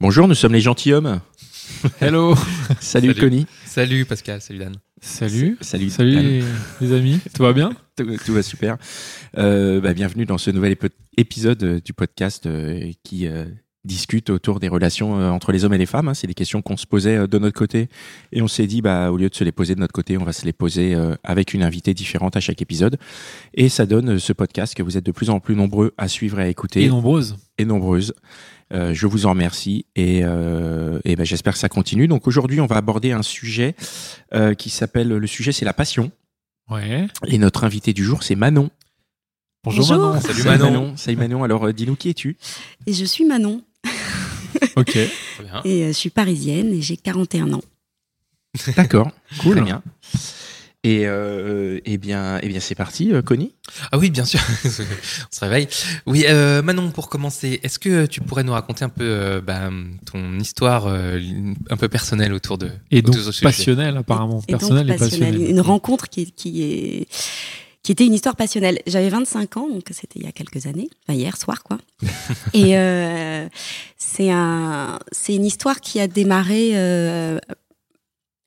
Bonjour, nous sommes les gentilshommes. Hello Salut, Salut. Connie. Salut Pascal, salut Dan. Salut Salut. Salut Dan. les, amis, tout va bien? Tout, tout va super. Euh, bah, bienvenue dans ce nouvel épisode euh, du podcast euh, qui euh, discute autour des relations euh, entre les hommes et les femmes. hein. C'est des questions qu'on se posait euh, de notre côté et on s'est dit, bah, au lieu de se les poser de notre côté, on va se les poser euh, avec une invitée différente à chaque épisode. Et ça donne euh, ce podcast que vous êtes de plus en plus nombreux à suivre et à écouter. Et nombreuses. et nombreuses. Euh, je vous en remercie et, euh, et ben, j'espère que ça continue. Donc aujourd'hui, on va aborder un sujet euh, qui s'appelle le sujet c'est la passion Ouais. et notre invité du jour c'est Manon. Bonjour, Bonjour. Manon. Salut Manon. Salut Manon. Alors euh, dis-nous qui es-tu? Et je suis Manon Ok. Très bien. et euh, je suis parisienne et j'ai 41 ans. D'accord. Cool. Très bien. Et euh, eh bien, eh bien c'est parti, euh, Connie. Ah oui, bien sûr. on se réveille. Oui, euh, Manon, pour commencer, est-ce que tu pourrais nous raconter un peu euh, bah, ton histoire euh, un peu personnelle autour de Et donc autour de ce sujet passionnel apparemment. Et donc Personnel et passionnelle. passionnel. Une rencontre qui, qui est qui était une histoire passionnelle. J'avais 25 ans, donc c'était il y a quelques années, enfin hier soir quoi. et euh, c'est un, c'est une histoire qui a démarré euh,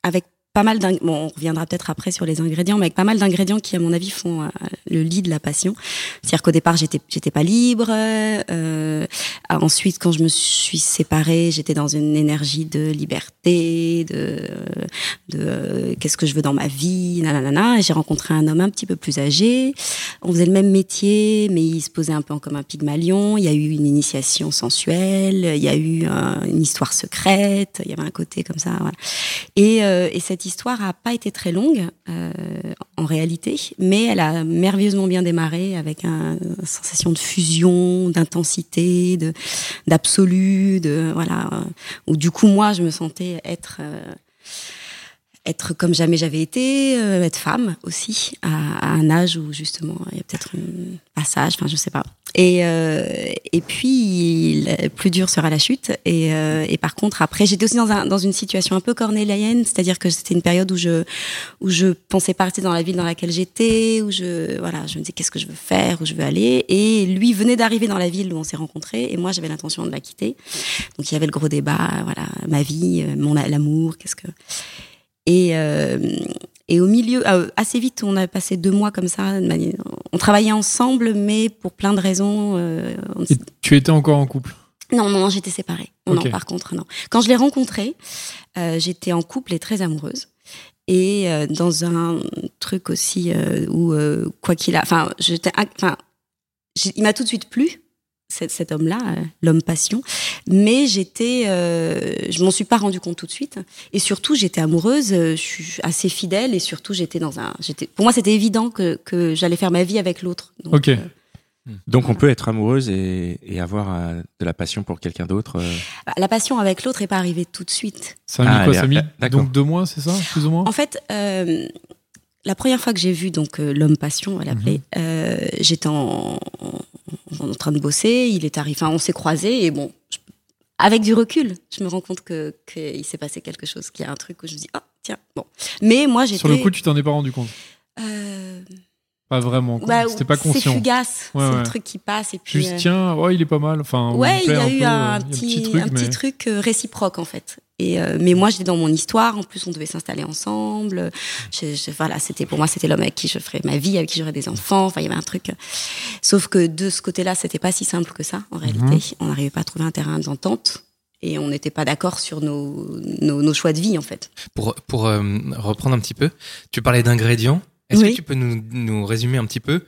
avec pas mal d'ingrédients. Bon, on reviendra peut-être après sur les ingrédients, mais avec pas mal d'ingrédients qui, à mon avis, font euh, le lit de la passion. C'est-à-dire qu'au départ, j'étais, j'étais pas libre. Euh, ensuite, quand je me suis séparée, j'étais dans une énergie de liberté, de, de euh, qu'est-ce que je veux dans ma vie, nanana. Et j'ai rencontré un homme un petit peu plus âgé. On faisait le même métier, mais il se posait un peu comme un pygmalion. Il y a eu une initiation sensuelle, il y a eu un- une histoire secrète, il y avait un côté comme ça. Voilà. Et, euh, et cette histoire a pas été très longue euh, en réalité, mais elle a merveilleusement bien démarré avec un- une sensation de fusion, d'intensité, de d'absolu, de voilà. euh, où du coup moi je me sentais être euh, être comme jamais j'avais été, euh, être femme aussi, à, à un âge où justement il y a peut-être un passage, enfin je sais pas. Et, euh, et puis, le plus dur sera la chute. Et, euh, et par contre, après, j'étais aussi dans, un, dans une situation un peu cornélienne, c'est-à-dire que c'était une période où je où je pensais pas rester dans la ville dans laquelle j'étais, où je voilà, je me disais qu'est-ce que je veux faire, où je veux aller. Et lui venait d'arriver dans la ville où on s'est rencontrés, et moi j'avais l'intention de la quitter. Donc il y avait le gros débat, voilà, ma vie, euh, mon l'amour, qu'est-ce que et, euh, et au milieu, euh, assez vite, on a passé deux mois comme ça. On travaillait ensemble, mais pour plein de raisons. euh, on- Et tu étais encore en couple? Non, non, j'étais séparée. Non, par contre, non. Quand je l'ai rencontré, euh, j'étais en couple et très amoureuse. Et euh, dans un truc aussi euh, où, quoi qu'il a, enfin, j'étais, enfin, j'ai- il m'a tout de suite plu. Cet, cet homme-là, euh, l'homme passion, mais j'étais, euh, je m'en suis pas rendu compte tout de suite, et surtout j'étais amoureuse, euh, je suis assez fidèle, et surtout j'étais dans un, j'étais, pour moi c'était évident que, que j'allais faire ma vie avec l'autre. Donc, Ok. euh, Donc on peut être amoureuse et, et avoir euh, de la passion pour quelqu'un d'autre. euh. bah, la passion avec l'autre est pas arrivée tout de suite. Ça a mis Ah, quoi Ça a mis d'accord. donc deux mois, c'est ça Plus ou moins? En fait, euh, la première fois que j'ai vu donc euh, l'homme passion, on va l'appeler, euh, j'étais en, en, en train de bosser. Il est arrivé, enfin, on s'est croisés et bon, je- avec du recul, je me rends compte que qu'il s'est passé quelque chose, qu'il y a un truc où je me dis ah tiens bon. Mais moi j'étais Sur le coup, tu t'en es pas rendu compte? Euh, Pas vraiment. bah, C'était pas C'est conscient. fugace, Ouais, c'est ouais. le truc qui passe et puis. Juste euh, tiens, ouais, il est pas mal. Enfin, Ouais, me il y a un eu peu, un, euh, petit, truc, un petit mais- truc euh, réciproque en fait. Et euh, mais moi j'étais dans mon histoire. En plus, on devait s'installer ensemble. Je, je- voilà, c'était pour moi c'était l'homme avec qui je ferais ma vie, avec qui j'aurais des enfants. Enfin, il y avait un truc. euh, Sauf que de ce côté-là, c'était pas si simple que ça en réalité. Mhm. On n'arrivait pas à trouver un terrain d'entente et on n'était pas d'accord sur nos, nos, nos choix de vie en fait. Pour, pour euh, reprendre un petit peu, tu parlais d'ingrédients. Est-ce Oui. que tu peux nous, nous résumer un petit peu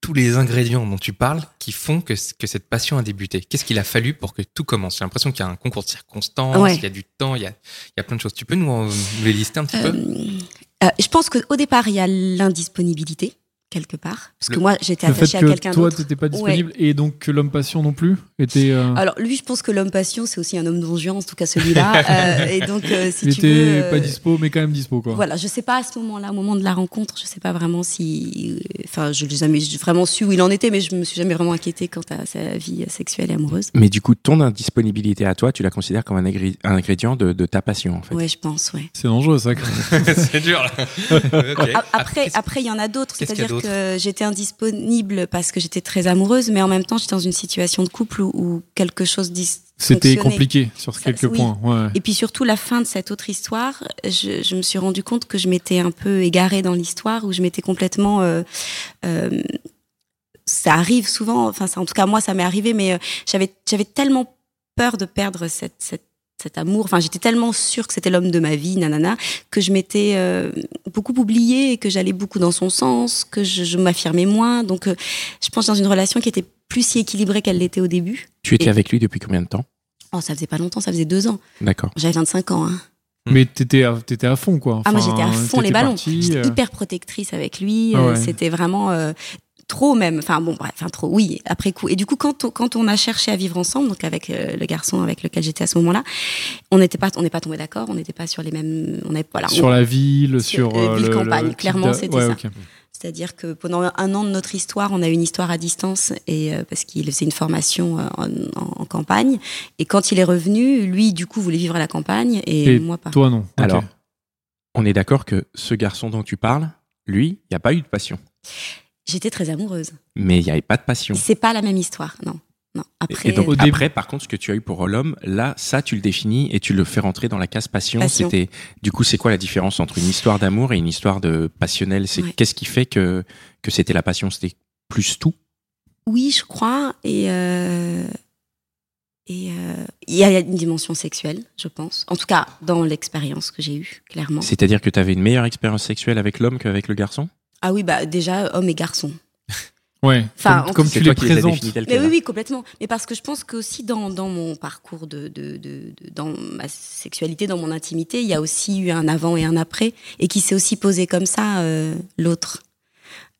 tous les ingrédients dont tu parles qui font que, cette passion a débuté? Qu'est-ce qu'il a fallu pour que tout commence? J'ai l'impression qu'il y a un concours de circonstances, Ouais. il y a du temps, il y a, il y a plein de choses. Tu peux nous, nous les lister un petit peu? Euh, euh, je pense qu'au départ, il y a l'indisponibilité. Quelque part. Parce que Le- moi, j'étais attachée à que quelqu'un toi, d'autre. t'étais pas disponible et donc que l'homme passion non plus était. euh, Alors lui, je pense que l'homme passion, c'est aussi un homme Juan, en tout cas celui-là. Euh, et donc, euh, si il tu était veux, pas dispo, mais quand même dispo, quoi. Voilà, je sais pas à ce moment-là, au moment de la rencontre, je sais pas vraiment si, enfin, je l'ai jamais vraiment su où il en était, mais je me suis jamais vraiment inquiétée quant à sa vie sexuelle et amoureuse. Mais du coup, ton indisponibilité à toi, tu la considères comme un, ingrédient de, de ta passion, en fait. Ouais, je pense, ouais. C'est dangereux, ça. c'est dur là. Après, après, il y en a d'autres. C'est-à-dire d'autre que j'étais indisponible parce que j'étais très amoureuse, mais en même temps, j'étais dans une situation de couple où, où quelque chose dis- C'était compliqué sur Ça, quelques oui. points. Ouais. Et puis surtout, la fin de cette autre histoire, je, je me suis rendu compte que je m'étais un peu égarée dans l'histoire, où je m'étais complètement. euh, euh, ça arrive souvent, enfin, ça, en tout cas, moi, ça m'est arrivé, mais euh, j'avais, j'avais tellement peur de perdre cette, cette, cet amour, enfin, j'étais tellement sûre que c'était l'homme de ma vie, nanana, que je m'étais euh, beaucoup oubliée et que j'allais beaucoup dans son sens, que je, je m'affirmais moins. Donc, euh, je pense dans une relation qui était plus si équilibrée qu'elle l'était au début. Tu étais Et- avec lui depuis combien de temps? Oh, ça faisait pas longtemps, ça faisait deux ans. D'accord. J'avais 25 ans. Hein. Mais t'étais à, t'étais à fond, quoi. Ah, moi j'étais à fond les ballons. J'étais euh, hyper protectrice avec lui. Ah ouais. C'était vraiment euh, trop même. Enfin bon, bref, enfin trop. Oui, après coup. Et du coup, quand on, quand on a cherché à vivre ensemble, donc avec euh, le garçon avec lequel j'étais à ce moment-là, on n'était pas, on n'est pas tombé d'accord. On n'était pas sur les mêmes. On est voilà. Sur on- la ville, Sur, sur. euh, euh, ville le- campagne, le clairement, c'était ouais, ça. C'est-à-dire que pendant un an de notre histoire, on a eu une histoire à distance et euh, parce qu'il faisait une formation en, en- en campagne. Et quand il est revenu, lui, du coup, voulait vivre à la campagne et, Et moi pas. Toi, non. Alors, on est d'accord que ce garçon dont tu parles, lui, il n'y a pas eu de passion. J'étais très amoureuse. Mais il n'y avait pas de passion. C'est pas la même histoire, non. Non. Après, Et donc, Au début- après, par contre, ce que tu as eu pour l'homme, là, ça, tu le définis et tu le fais rentrer dans la case passion. Passion. C'était, du coup, c'est quoi la différence entre une histoire d'amour et une histoire de passionnelle? C'est Ouais. qu'est-ce qui fait que que c'était la passion? C'était plus tout? Oui, je crois. Et euh, et euh, il y a une dimension sexuelle, je pense. En tout cas, dans l'expérience que j'ai eue, clairement. C'est-à-dire que tu avais une meilleure expérience sexuelle avec l'homme qu'avec le garçon? Ah oui, bah déjà homme et garçon. Ouais. Enfin, comme en comme tu C'est les présentes. Mais oui, oui, complètement. Mais parce que je pense qu'aussi dans, dans mon parcours de, de, de, de- dans ma sexualité, dans mon intimité, il y a aussi eu un avant et un après, et qui s'est aussi posé comme ça euh, l'autre.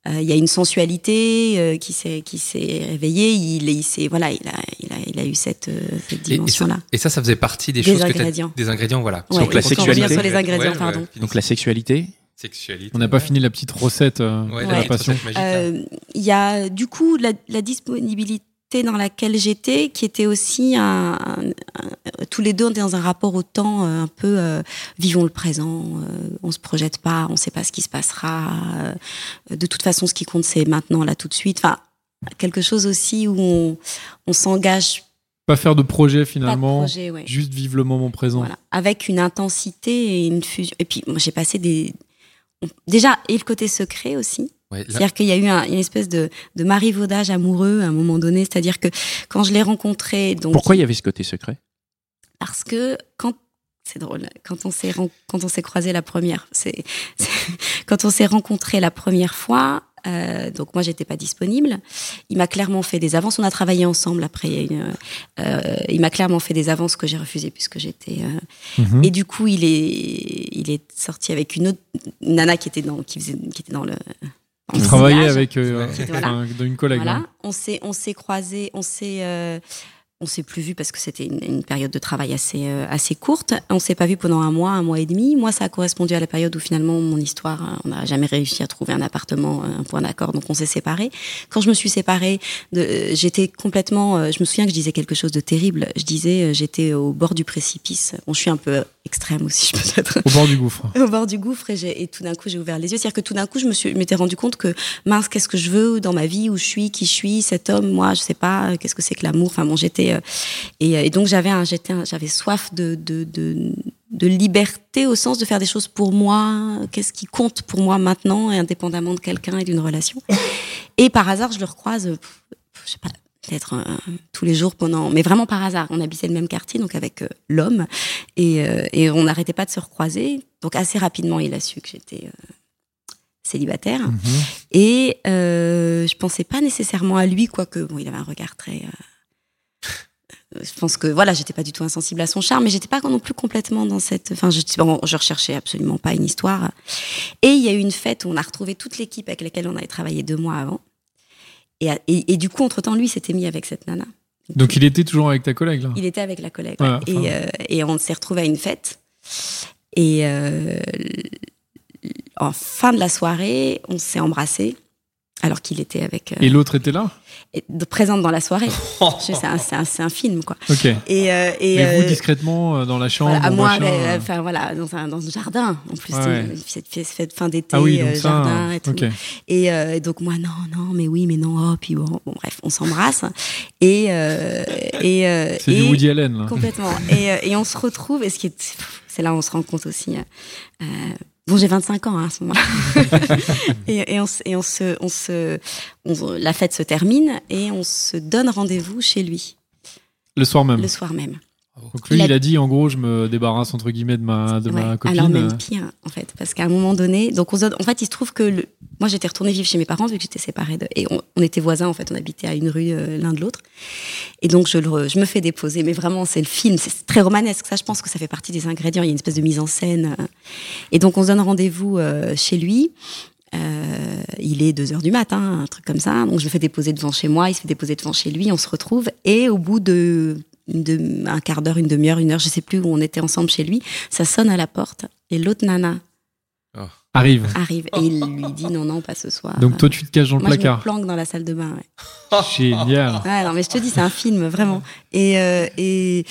Euh, Il y a une sensualité euh, qui s'est qui s'est réveillée. Il, est- il s'est voilà, il a il a il a eu cette euh, cette Et- et, ça, dimension-là. et ça, ça faisait partie des, Des choses que ingrédients. Des ingrédients, voilà. Ouais, Donc la sexualité. sur les ingrédients, Ouais, pardon. ouais, Donc la sexualité, Sexualité. On n'a pas fini la petite recette euh, Ouais, de la la petite passion. magique, là. Euh, Il y a du coup la, la disponibilité dans laquelle j'étais, qui était aussi un, un- un- tous les deux dans un rapport au temps euh, un peu euh, vivons le présent, euh, on se projette pas, on sait pas ce qui se passera. euh, de toute façon, ce qui compte c'est maintenant, là, tout de suite. Enfin, quelque chose aussi où on, on s'engage Pas faire de projet de finalement, projet, ouais. juste vivre le moment présent. Voilà, avec une intensité et une fusion. Et puis, moi, j'ai passé des. Déjà, et le côté secret aussi. Ouais, C'est-à-dire qu'il y a eu un- une espèce de, de marivaudage amoureux à un moment donné. C'est-à-dire que quand je l'ai rencontré, donc pourquoi il y avait ce côté secret? Parce que quand c'est drôle, quand on s'est quand on s'est croisé la première, c'est- quand on s'est rencontré la première fois. Euh, donc moi j'étais pas disponible. Il m'a clairement fait des avances. On a travaillé ensemble. Après, il, une, euh, il m'a clairement fait des avances que j'ai refusées puisque j'étais euh, Mhm. et du coup, il est, il est sorti avec une autre une nana qui était dans, qui faisait, qui était dans le. dans travaillais sillage. avec. Voilà. une collègue. Voilà. hein. On s'est, on s'est croisés, on s'est, on s'est plus vu parce que c'était une, une période de travail assez, euh, assez courte. On s'est pas vu pendant un mois, un mois et demi. Moi, ça a correspondu à la période où finalement mon histoire, euh, on n'a jamais réussi à trouver un appartement, euh, un point d'accord, donc on s'est séparés. Quand je me suis séparée, euh, j'étais complètement. euh, je me souviens que je disais quelque chose de terrible. Je disais, j'étais au bord du précipice. Bon, je suis un peu extrême aussi, je peux être Au bord du gouffre. au bord du gouffre et, tout d'un coup j'ai ouvert les yeux. C'est-à-dire que tout d'un coup je me suis, m'étais rendu compte que mince, qu'est-ce que je veux dans ma vie, où je suis, qui je suis, cet homme, moi, je sais pas, qu'est-ce que c'est que l'amour? Enfin bon, j'étais euh, et, euh, et donc j'avais j'avais soif de, de, de de liberté au sens de faire des choses pour moi. Qu'est-ce qui compte pour moi maintenant, et indépendamment de quelqu'un et d'une relation. Et par hasard, je le recroise, je sais pas, peut-être euh, tous les jours pendant, mais vraiment par hasard. On habitait le même quartier, donc avec euh, l'homme, et, euh, et on n'arrêtait pas de se recroiser. Donc assez rapidement, il a su que j'étais célibataire. Mhm. Et je pensais pas nécessairement à lui, quoique bon, il avait un regard très je pense que voilà, j'étais pas du tout insensible à son charme, mais j'étais pas non plus complètement dans cette. Enfin, je, bon, je recherchais absolument pas une histoire. Et il y a eu une fête où on a retrouvé toute l'équipe avec laquelle on avait travaillé deux mois avant. Et, et, et du coup, entre temps, lui s'était mis avec cette nana. Donc il était toujours avec ta collègue là? Il était avec la collègue. Ouais, ouais. enfin- et, euh, et on s'est retrouvé à une fête. Et euh, en fin de la soirée, on s'est embrassés. Alors qu'il était avec. euh, Et l'autre était là? Présente dans la soirée. C'est un, film, quoi. Ok. Et, euh, et, Mais vous euh, discrètement euh, dans la chambre voilà, à moi, machin, mais, enfin voilà, dans un, dans un jardin. En plus, Ouais. cette fête, fin d'été, Ah oui, donc ça. jardin et tout. Et, euh, et donc moi non non mais oui mais non oh puis bon, bon bref on s'embrasse et euh, et C'est du Woody Allen là. complètement et, et on se retrouve et ce qui est c'est là où on se rend compte aussi bon j'ai 25 ans hein, à ce moment-là. Et, et on et on se on se on- la fête se termine et on se donne rendez-vous chez lui. Le soir même. le soir même Donc lui, Il a- il a dit en gros, je me débarrasse entre guillemets de ma, de ma copine. Alors même pire, en fait, parce qu'à un moment donné, donc on en fait, il se trouve que le, moi j'étais retournée vivre chez mes parents vu que j'étais séparée de, et on, on était voisins en fait, on habitait à une rue euh, l'un de l'autre, et donc je, le, je me fais déposer, mais vraiment c'est le film, c'est très romanesque, ça je pense que ça fait partie des ingrédients, il y a une espèce de mise en scène, euh, et donc on se donne rendez-vous euh, chez lui. Euh, il est 2 heures du matin, un truc comme ça. Donc je me fais déposer devant chez moi, il se fait déposer devant chez lui, on se retrouve. Et au bout de, une de- un quart d'heure, une demi-heure, une heure, je sais plus où on était ensemble chez lui, ça sonne à la porte et l'autre nana Arrive. arrive et il lui dit non non pas ce soir. Donc toi, tu te caches dans le moi je me placard. planque dans la salle de bain. Ouais. Génial. Ouais, non mais je te dis c'est un film vraiment. Et, euh, et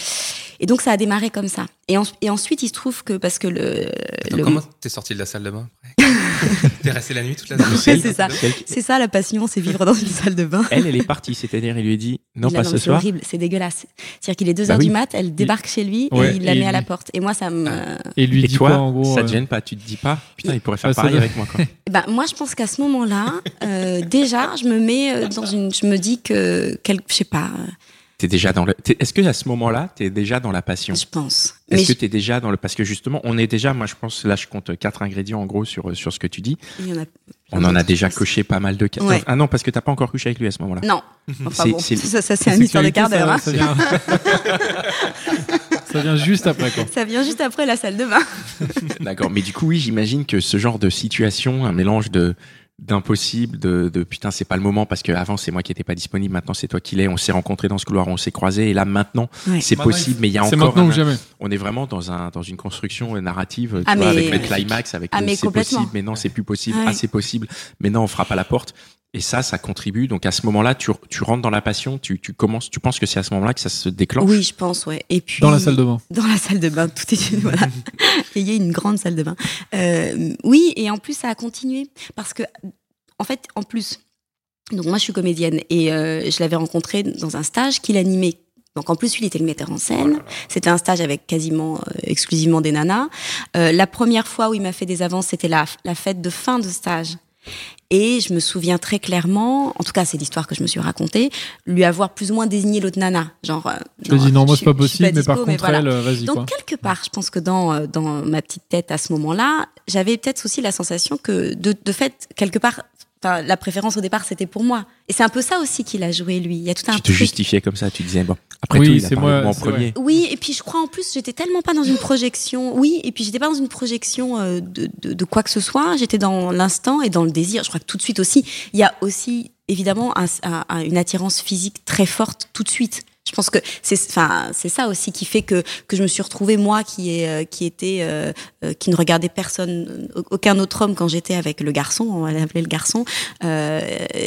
et donc ça a démarré comme ça. Et, en- et ensuite il se trouve que parce que le, Attends, le- Comment t'es sorti de la salle de bain après? T'es resté la nuit toute la nuit c'est ça. C'est ça la passion, c'est vivre dans une salle de bain. Elle, elle est partie, c'est-à-dire, il lui a dit non, Il pas ce c'est soir. horrible, c'est dégueulasse. C'est-à-dire qu'il est 2 Bah oui. du mat, elle débarque chez lui Ouais, et il la et met à la porte. Et moi, ça me. Et lui Et dit toi, quoi en gros ça euh, te gêne pas Tu te dis pas Putain, il pourrait faire Ah, pareil doit- avec moi. Quoi. Ben, moi, je pense qu'à ce moment-là, euh, déjà, je me mets euh, dans une. Je me dis que. Quel, je sais pas, euh, T'es déjà dans le. t'es- Est-ce que à ce moment-là, t'es déjà dans la passion? Je pense. Est-ce que je- t'es déjà dans le parce que justement, on est déjà. Moi, je pense là, je compte quatre ingrédients en gros sur sur ce que tu dis. il y en a On en a déjà coché pas mal de cas. Ouais. Ah non, parce que t'as pas encore couché avec lui à ce moment-là. Non. Enfin bon, ça, ça c'est une histoire de quart d'heure. ça- hein. Ça, vient... ça vient juste après quoi. Ça vient juste après la salle de bain. D'accord. Mais du coup, oui, j'imagine que ce genre de situation, un mélange de d'impossible, de, de putain, c'est pas le moment parce que avant c'est moi qui étais pas disponible, maintenant c'est toi qui l'es. On s'est rencontrés dans ce couloir, on s'est croisés et là maintenant Ouais. c'est possible, mais il y a encore. maintenant un- ou jamais. on est vraiment dans un dans une construction euh, narrative, tu Ah, vois, avec le climax, avec Ah, c'est possible, mais non c'est plus possible, Ouais. ah c'est possible, mais non on frappe à la porte. Et ça, ça contribue. Donc à ce moment-là, tu, tu rentres dans la passion, tu, tu commences, tu penses que c'est à ce moment-là que ça se déclenche. Oui, je pense, ouais. Et puis Dans la salle de bain. Dans la salle de bain, tout est voilà. Et il y a une grande salle de bain. Euh, oui, et en plus ça a continué parce que, en fait, en plus, donc moi je suis comédienne et euh, je l'avais rencontré dans un stage qu'il animait. Donc en plus, lui, il était le metteur en scène. C'était un stage avec quasiment euh, exclusivement des nanas. Euh, la première fois où il m'a fait des avances, c'était la, la fête de fin de stage. Et je me souviens très clairement, en tout cas c'est l'histoire que je me suis racontée, lui avoir plus ou moins désigné l'autre nana. Genre, euh, Je te dis non, moi c'est pas possible, mais par contre voilà. elle, vas-y Donc quoi. quelque part, je pense que dans euh, dans ma petite tête à ce moment-là, j'avais peut-être aussi la sensation que de, de fait quelque part, enfin, la préférence au départ c'était pour moi. Et c'est un peu ça aussi qu'il a joué lui. Il y a tout un Tu te truc- justifiais comme ça, tu disais bon. Après Oui, tout, il a c'est parlé moi, moi en premier. Oui, et puis je crois en plus, j'étais tellement pas dans une projection. Oui, et puis j'étais pas dans une projection euh, de, de, de quoi que ce soit. J'étais dans l'instant et dans le désir. Je crois que tout de suite aussi, il y a aussi évidemment un- un- un- une attirance physique très forte tout de suite. Je pense que c'est, enfin, c'est ça aussi qui fait que que je me suis retrouvée moi qui est euh, qui était euh, euh, qui ne regardait personne, aucun autre homme quand j'étais avec le garçon. On va l'appeler le garçon. Euh,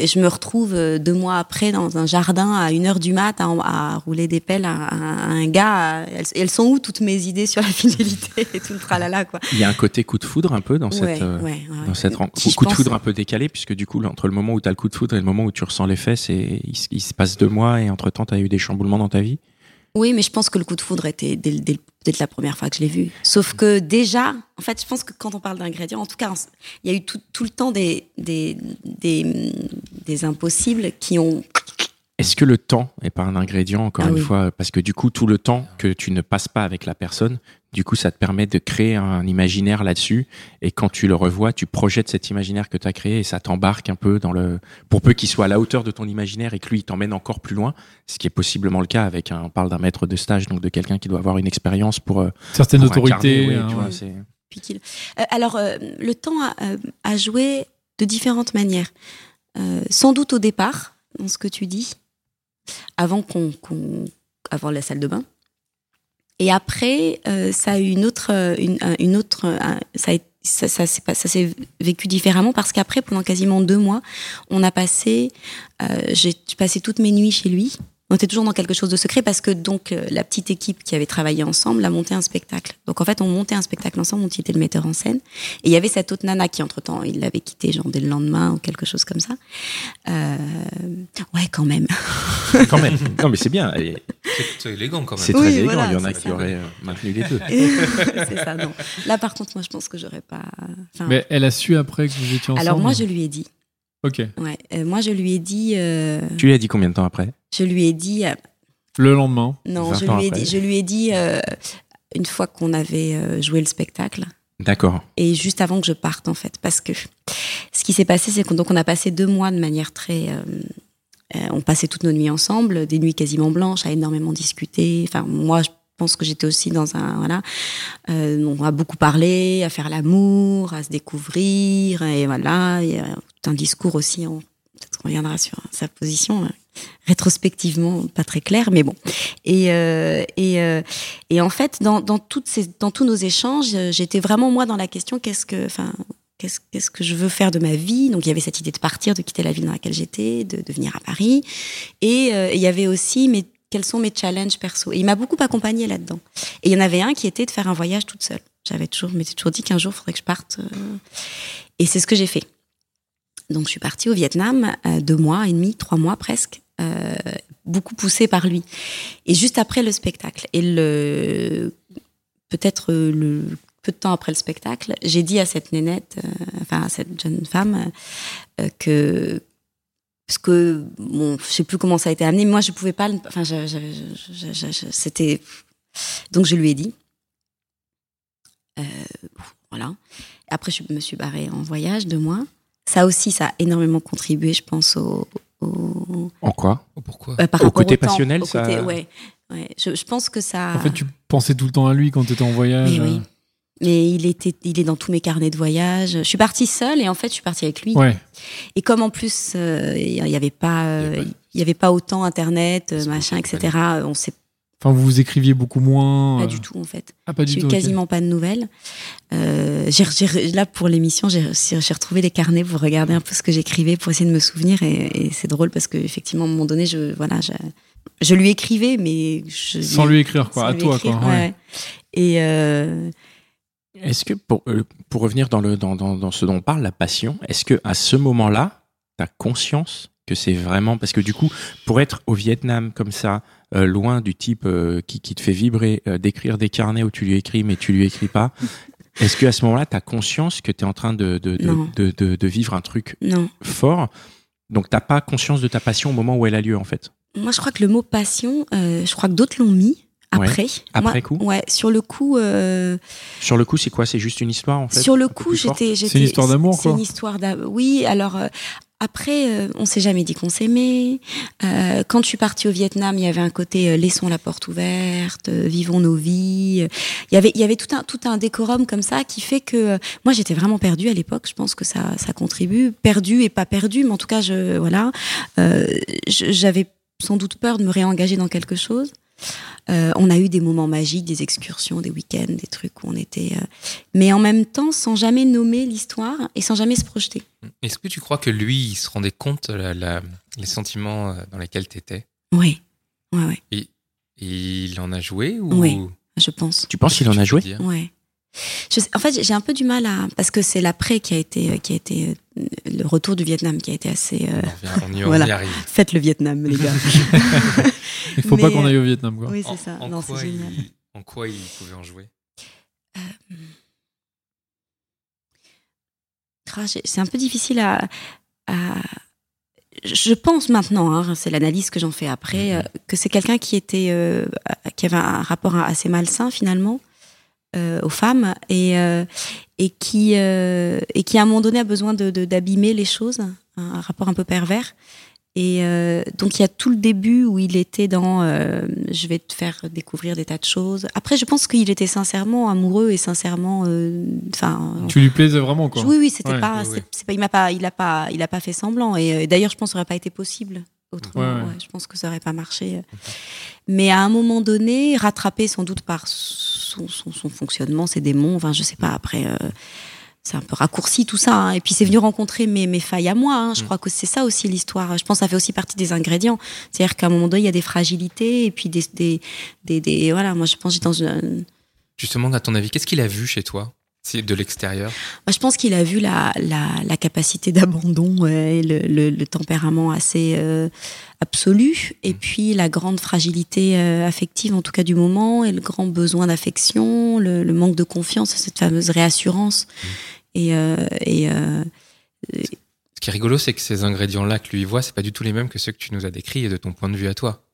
je me retrouve deux mois après dans un jardin à une heure du mat à, à rouler des pelles à, à- à un gars. Elles, elles sont où toutes mes idées sur la fidélité et tout le tralala quoi. Il y a un côté coup de foudre un peu dans Ouais, cette. ouais, ouais. Dans cette coup, de foudre un peu décalé, puisque du coup, entre le moment où tu as le coup de foudre et le moment où tu ressens il, se- il se passe deux mois et entre temps, tu as eu des chamboulements dans ta vie. Oui, mais je pense que le coup de foudre était dès, dès dès la première fois que je l'ai vu. Sauf que déjà, en fait, je pense que quand on parle d'ingrédients, en tout cas, il y a eu tout, tout le temps des, des, des, des impossibles qui ont Est-ce que le temps est pas un ingrédient, encore Ah une oui. fois? Parce que du coup, tout le temps que tu ne passes pas avec la personne, du coup, ça te permet de créer un imaginaire là-dessus. Et quand tu le revois, tu projettes cet imaginaire que tu as créé et ça t'embarque un peu dans le. Pour peu qu'il soit à la hauteur de ton imaginaire et que lui, il t'emmène encore plus loin, ce qui est possiblement le cas avec un. On parle d'un maître de stage, donc de quelqu'un qui doit avoir une expérience pour. euh, Certaines pour autorités. incarner, ouais, hein, tu vois, c'est- Euh, alors, euh, le temps a, euh, a joué de différentes manières. Euh, sans doute au départ, dans ce que tu dis, avant qu'on, qu'on- avant la salle de bain. Et après, euh, ça a eu une autre, euh, une, un- une autre, euh, ça, ça s'est vécu différemment parce qu'après, pendant quasiment deux mois, on a passé, euh, j'ai passé toutes mes nuits chez lui. On était toujours dans quelque chose de secret parce que donc euh, la petite équipe qui avait travaillé ensemble a monté un spectacle. Donc en fait, on montait un spectacle ensemble, il était le metteur en scène. Et il y avait cette autre nana qui, entre-temps, il l'avait quitté, genre dès le lendemain ou quelque chose comme ça. Euh, ouais, quand même. Quand même. non, mais c'est bien. Et C'est élégant quand même. C'est Oui, très élégant. voilà, Il y en a qui ça. auraient euh, maintenu les deux. c'est ça, non. Là, par contre, moi, je pense que j'aurais pas. enfin, Mais elle a su après que vous étiez ensemble. Alors moi, je lui ai dit. Ok. Ouais, euh, moi, je lui ai dit. euh, Tu lui as dit combien de temps après? je lui ai dit. euh, Le lendemain. non, 20 je ans lui ai après. dit. Je lui ai dit euh, une fois qu'on avait euh, joué le spectacle. D'accord. et juste avant que je parte en fait parce que ce qui s'est passé c'est qu'on donc on a passé deux mois de manière très euh, euh, on passait toutes nos nuits ensemble des nuits quasiment blanches à énormément discuter enfin moi je pense que j'étais aussi dans un voilà euh, on a beaucoup parlé à faire l'amour à se découvrir et voilà il y a un discours aussi on peut-être qu'on reviendra sur sa position euh, rétrospectivement pas très clair mais bon. Et euh, et euh, et en fait, dans, dans, toutes ces, dans tous nos échanges, j'étais vraiment moi dans la question qu'est-ce que, enfin, qu'est-ce, que je veux faire de ma vie? Donc il y avait cette idée de partir, de quitter la ville dans laquelle j'étais, de, venir à Paris, et il y avait aussi mais quels sont mes challenges perso. Et il m'a beaucoup accompagné là-dedans. Et il y en avait un qui était de faire un voyage toute seule. J'avais toujours, m'étais toujours dit qu'un jour il faudrait que je parte, euh, et c'est ce que j'ai fait. Donc je suis partie au Vietnam euh, deux mois et demi, trois mois presque. Euh, beaucoup poussée par lui. Et juste après le spectacle, et le peut-être peu de temps après le spectacle, j'ai dit à cette nénette, enfin à cette jeune femme, que parce que bon, je sais plus comment ça a été amené, mais moi je pouvais pas, enfin, c'était donc je lui ai dit, Euh, voilà. Après je me suis barrée en voyage deux mois. Ça aussi, ça a énormément contribué, je pense, au, au- En quoi? Pourquoi? Euh, par Au côté temps, passionnel, au ça- côté- ouais, ouais. Je, je pense que ça. En fait, tu pensais tout le temps à lui quand tu étais en voyage. Mais oui. Mais il était, il est dans tous mes carnets de voyage. Je suis partie seule et en fait, je suis partie avec lui. Ouais. Et comme en plus, euh, il n'y avait pas, euh, Il y avait pas- y avait pas autant Internet, euh, machin, etc. On sait Enfin, vous vous écriviez beaucoup moins. pas euh, du tout en fait. Ah, pas du J'ai eu tout. quasiment pas de nouvelles. Euh, j'ai, j'ai- là, pour l'émission, j'ai, j'ai retrouvé les carnets pour regarder un peu ce que j'écrivais, pour essayer de me souvenir. Et, et c'est drôle parce qu'effectivement, à un moment donné, je, voilà, je, je lui écrivais, mais je, Sans lui écrire, quoi. À toi, écrire, quoi. ouais. ouais. Et euh, Est-ce que pour, euh, pour revenir dans, le, dans, dans, dans ce dont on parle, la passion, est-ce que à ce moment-là, tu as conscience que c'est vraiment parce que du coup, pour être au Vietnam comme ça, euh, loin du type euh, qui, qui te fait vibrer, d'écrire des carnets où tu lui écris mais tu lui écris pas, est-ce que à ce moment-là, tu as conscience que tu es en train de, de, de, de, vivre un truc non. fort Donc t'as pas conscience de ta passion au moment où elle a lieu en fait? Moi, je crois que le mot passion, je crois que d'autres l'ont mis après. Après Moi, coup Ouais, sur le coup. euh, Sur le coup, c'est quoi? C'est juste une histoire en fait Sur le coup, j'étais. C'est une histoire d'amour, C'est quoi. une histoire d'amour. Oui, alors. euh, après, euh, on s'est jamais dit qu'on s'aimait. Euh, quand je suis partie au Vietnam, il y avait un côté euh, laissons la porte ouverte, euh, vivons nos vies. Il y avait, il y avait tout un tout un décorum comme ça qui fait que euh, moi j'étais vraiment perdue à l'époque. Je pense que ça ça contribue, perdue et pas perdue, mais en tout cas je voilà, euh, j'avais sans doute peur de me réengager dans quelque chose. Euh, on a eu des moments magiques, des excursions, des week-ends, des trucs où on était, euh, mais en même temps sans jamais nommer l'histoire et sans jamais se projeter. Est-ce que tu crois que lui, il se rendait compte la, la- les sentiments euh, dans lesquels tu étais Oui, ouais, ouais, Et il en a joué ou Oui. je pense. Tu penses qu'il en a joué? Ouais. Je sais- en fait, j'ai un peu du mal à parce que c'est l'après qui a été qui a été euh, le retour du Vietnam qui a été assez. euh, On, y, on y Voilà. arrive. Faites le Vietnam, les gars. Il faut pas qu'on euh, aille au Vietnam, quoi. oui, En, c'est ça. en Non, c'est génial. il, en quoi il pouvait en jouer? Ah, C'est un peu difficile à. à- je pense maintenant, hein, c'est l'analyse que j'en fais après, euh, que c'est quelqu'un qui était, euh, qui avait un rapport assez malsain finalement euh, aux femmes et euh, et qui euh, et qui à un moment donné a besoin de de- d'abîmer les choses, un, un rapport un peu pervers. Et donc il y a tout le début où il était dans je vais te faire découvrir des tas de choses. Après je pense qu'il était sincèrement amoureux et sincèrement enfin Tu lui plaisais vraiment, quoi. oui, oui, c'était Ouais, pas, ouais, pas, il m'a pas, il a pas, il a pas fait semblant. Et d'ailleurs, je pense que ça aurait pas été possible autrement. Ouais, je pense que ça aurait pas marché. Mais à un moment donné, rattrapé sans doute par son, son, son fonctionnement, ses démons, enfin, je sais pas. Après, euh, c'est un peu raccourci tout ça. hein. Et puis c'est venu rencontrer mes, mes failles à moi. hein. Je Mm. crois que c'est ça aussi l'histoire. Je pense que ça fait aussi partie des ingrédients. C'est-à-dire qu'à un moment donné, il y a des fragilités et puis des, des, des, des- voilà. Moi, je pense que j'étais dans une, Justement, à ton avis, qu'est-ce qu'il a vu chez toi? De l'extérieur. Je pense qu'il a vu la, la, la capacité d'abandon et le, le, le tempérament assez euh, absolu, et puis la grande fragilité euh, affective, en tout cas du moment, et le grand besoin d'affection, le, le manque de confiance, cette fameuse réassurance. Et, euh, et Ce qui est rigolo, c'est que ces ingrédients-là que lui voit, c'est pas du tout les mêmes que ceux que tu nous as décrits et de ton point de vue à toi.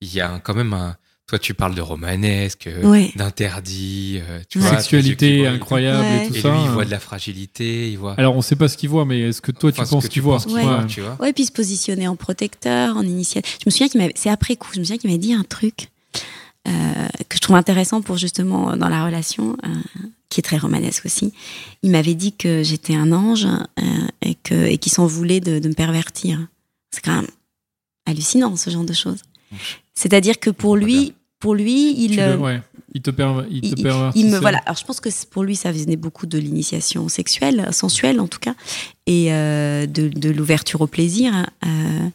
Il y a quand même un. Toi, tu parles de romanesque, euh, ouais. d'interdit, euh, tu vois, Sexualité tu vois, incroyable Ouais. et tout Et ça. lui, il voit de la fragilité, il voit. Alors, on sait pas ce qu'il voit, mais est-ce que toi, Enfin, tu ce penses que qu'il voit Ouais. tu vois. Ouais, puis se positionner en protecteur, en initiateur. Je me souviens qu'il m'avait, c'est après coup, je me souviens qu'il m'avait dit un truc euh, que je trouve intéressant pour justement dans la relation, euh, qui est très romanesque aussi. Il m'avait dit que j'étais un ange euh, et que et qu'il s'en voulait de, de me pervertir. C'est quand même hallucinant ce genre de choses. C'est-à-dire que pour lui, pour lui, il euh, le- ouais. Il te, perv- il te il, il- pervertit. il me voilà. Alors je pense que pour lui ça venait beaucoup de l'initiation sexuelle, sensuelle en tout cas, et euh, de, de l'ouverture au plaisir, hein, euh,